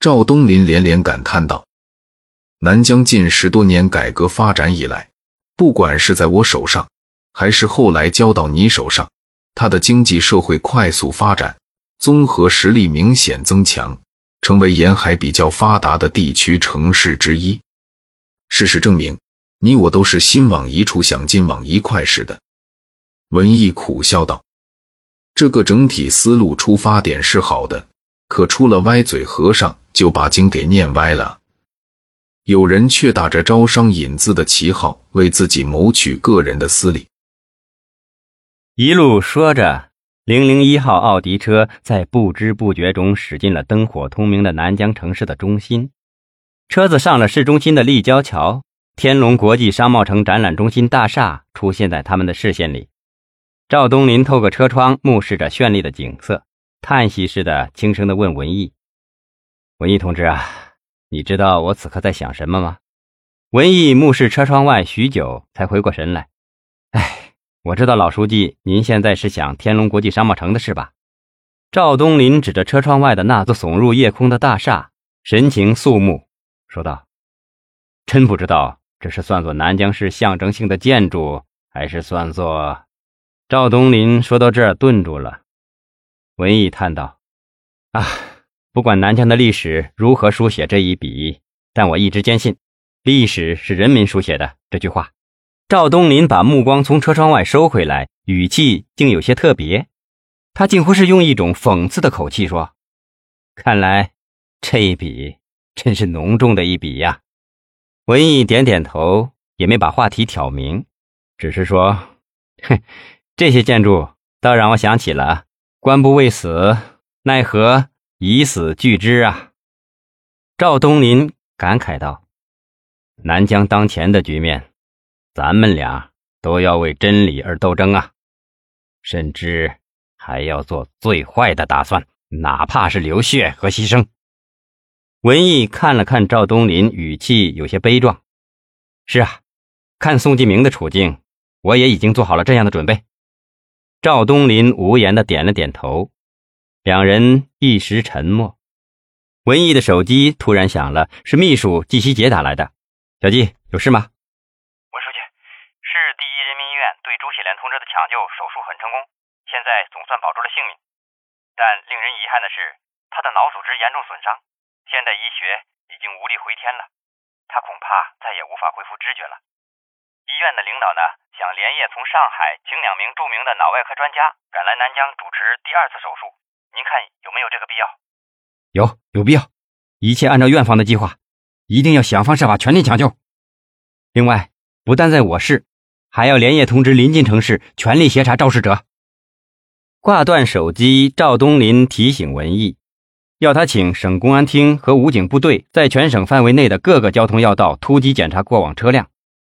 赵东林连连感叹道：“南疆近十多年改革发展以来，不管是在我手上，还是后来交到你手上，它的经济社会快速发展，综合实力明显增强，成为沿海比较发达的地区城市之一。事实证明，你我都是心往一处想，劲往一块使的。”文艺苦笑道：“这个整体思路出发点是好的，可出了歪嘴和尚。”就把经给念歪了。有人却打着招商引资的旗号，为自己谋取个人的私利。一路说着，零零一号奥迪车在不知不觉中驶进了灯火通明的南疆城市的中心。车子上了市中心的立交桥，天龙国际商贸城展览中心大厦出现在他们的视线里。赵东林透过车窗目视着绚丽的景色，叹息似的轻声的问文艺。文艺同志啊，你知道我此刻在想什么吗？文艺目视车窗外许久，才回过神来。哎，我知道老书记，您现在是想天龙国际商贸城的事吧？赵东林指着车窗外的那座耸入夜空的大厦，神情肃穆，说道：“真不知道这是算作南疆市象征性的建筑，还是算作……”赵东林说到这儿顿住了。文艺叹道：“啊。”不管南疆的历史如何书写这一笔，但我一直坚信，历史是人民书写的这句话。赵东林把目光从车窗外收回来，语气竟有些特别，他近乎是用一种讽刺的口气说：“看来这一笔真是浓重的一笔呀。”文艺点点头，也没把话题挑明，只是说：“哼，这些建筑倒让我想起了官不畏死，奈何。”以死拒之啊！赵东林感慨道：“南疆当前的局面，咱们俩都要为真理而斗争啊，甚至还要做最坏的打算，哪怕是流血和牺牲。”文艺看了看赵东林，语气有些悲壮：“是啊，看宋继明的处境，我也已经做好了这样的准备。”赵东林无言的点了点头。两人一时沉默，文艺的手机突然响了，是秘书季希杰打来的。小季，有事吗？文书记，市第一人民医院对朱喜莲同志的抢救手术很成功，现在总算保住了性命。但令人遗憾的是，他的脑组织严重损伤，现代医学已经无力回天了，他恐怕再也无法恢复知觉了。医院的领导呢，想连夜从上海请两名著名的脑外科专家赶来南疆主持第二次手术。您看有没有这个必要？有，有必要。一切按照院方的计划，一定要想方设法全力抢救。另外，不但在我市，还要连夜通知临近城市，全力协查肇事者。挂断手机，赵东林提醒文艺，要他请省公安厅和武警部队在全省范围内的各个交通要道突击检查过往车辆，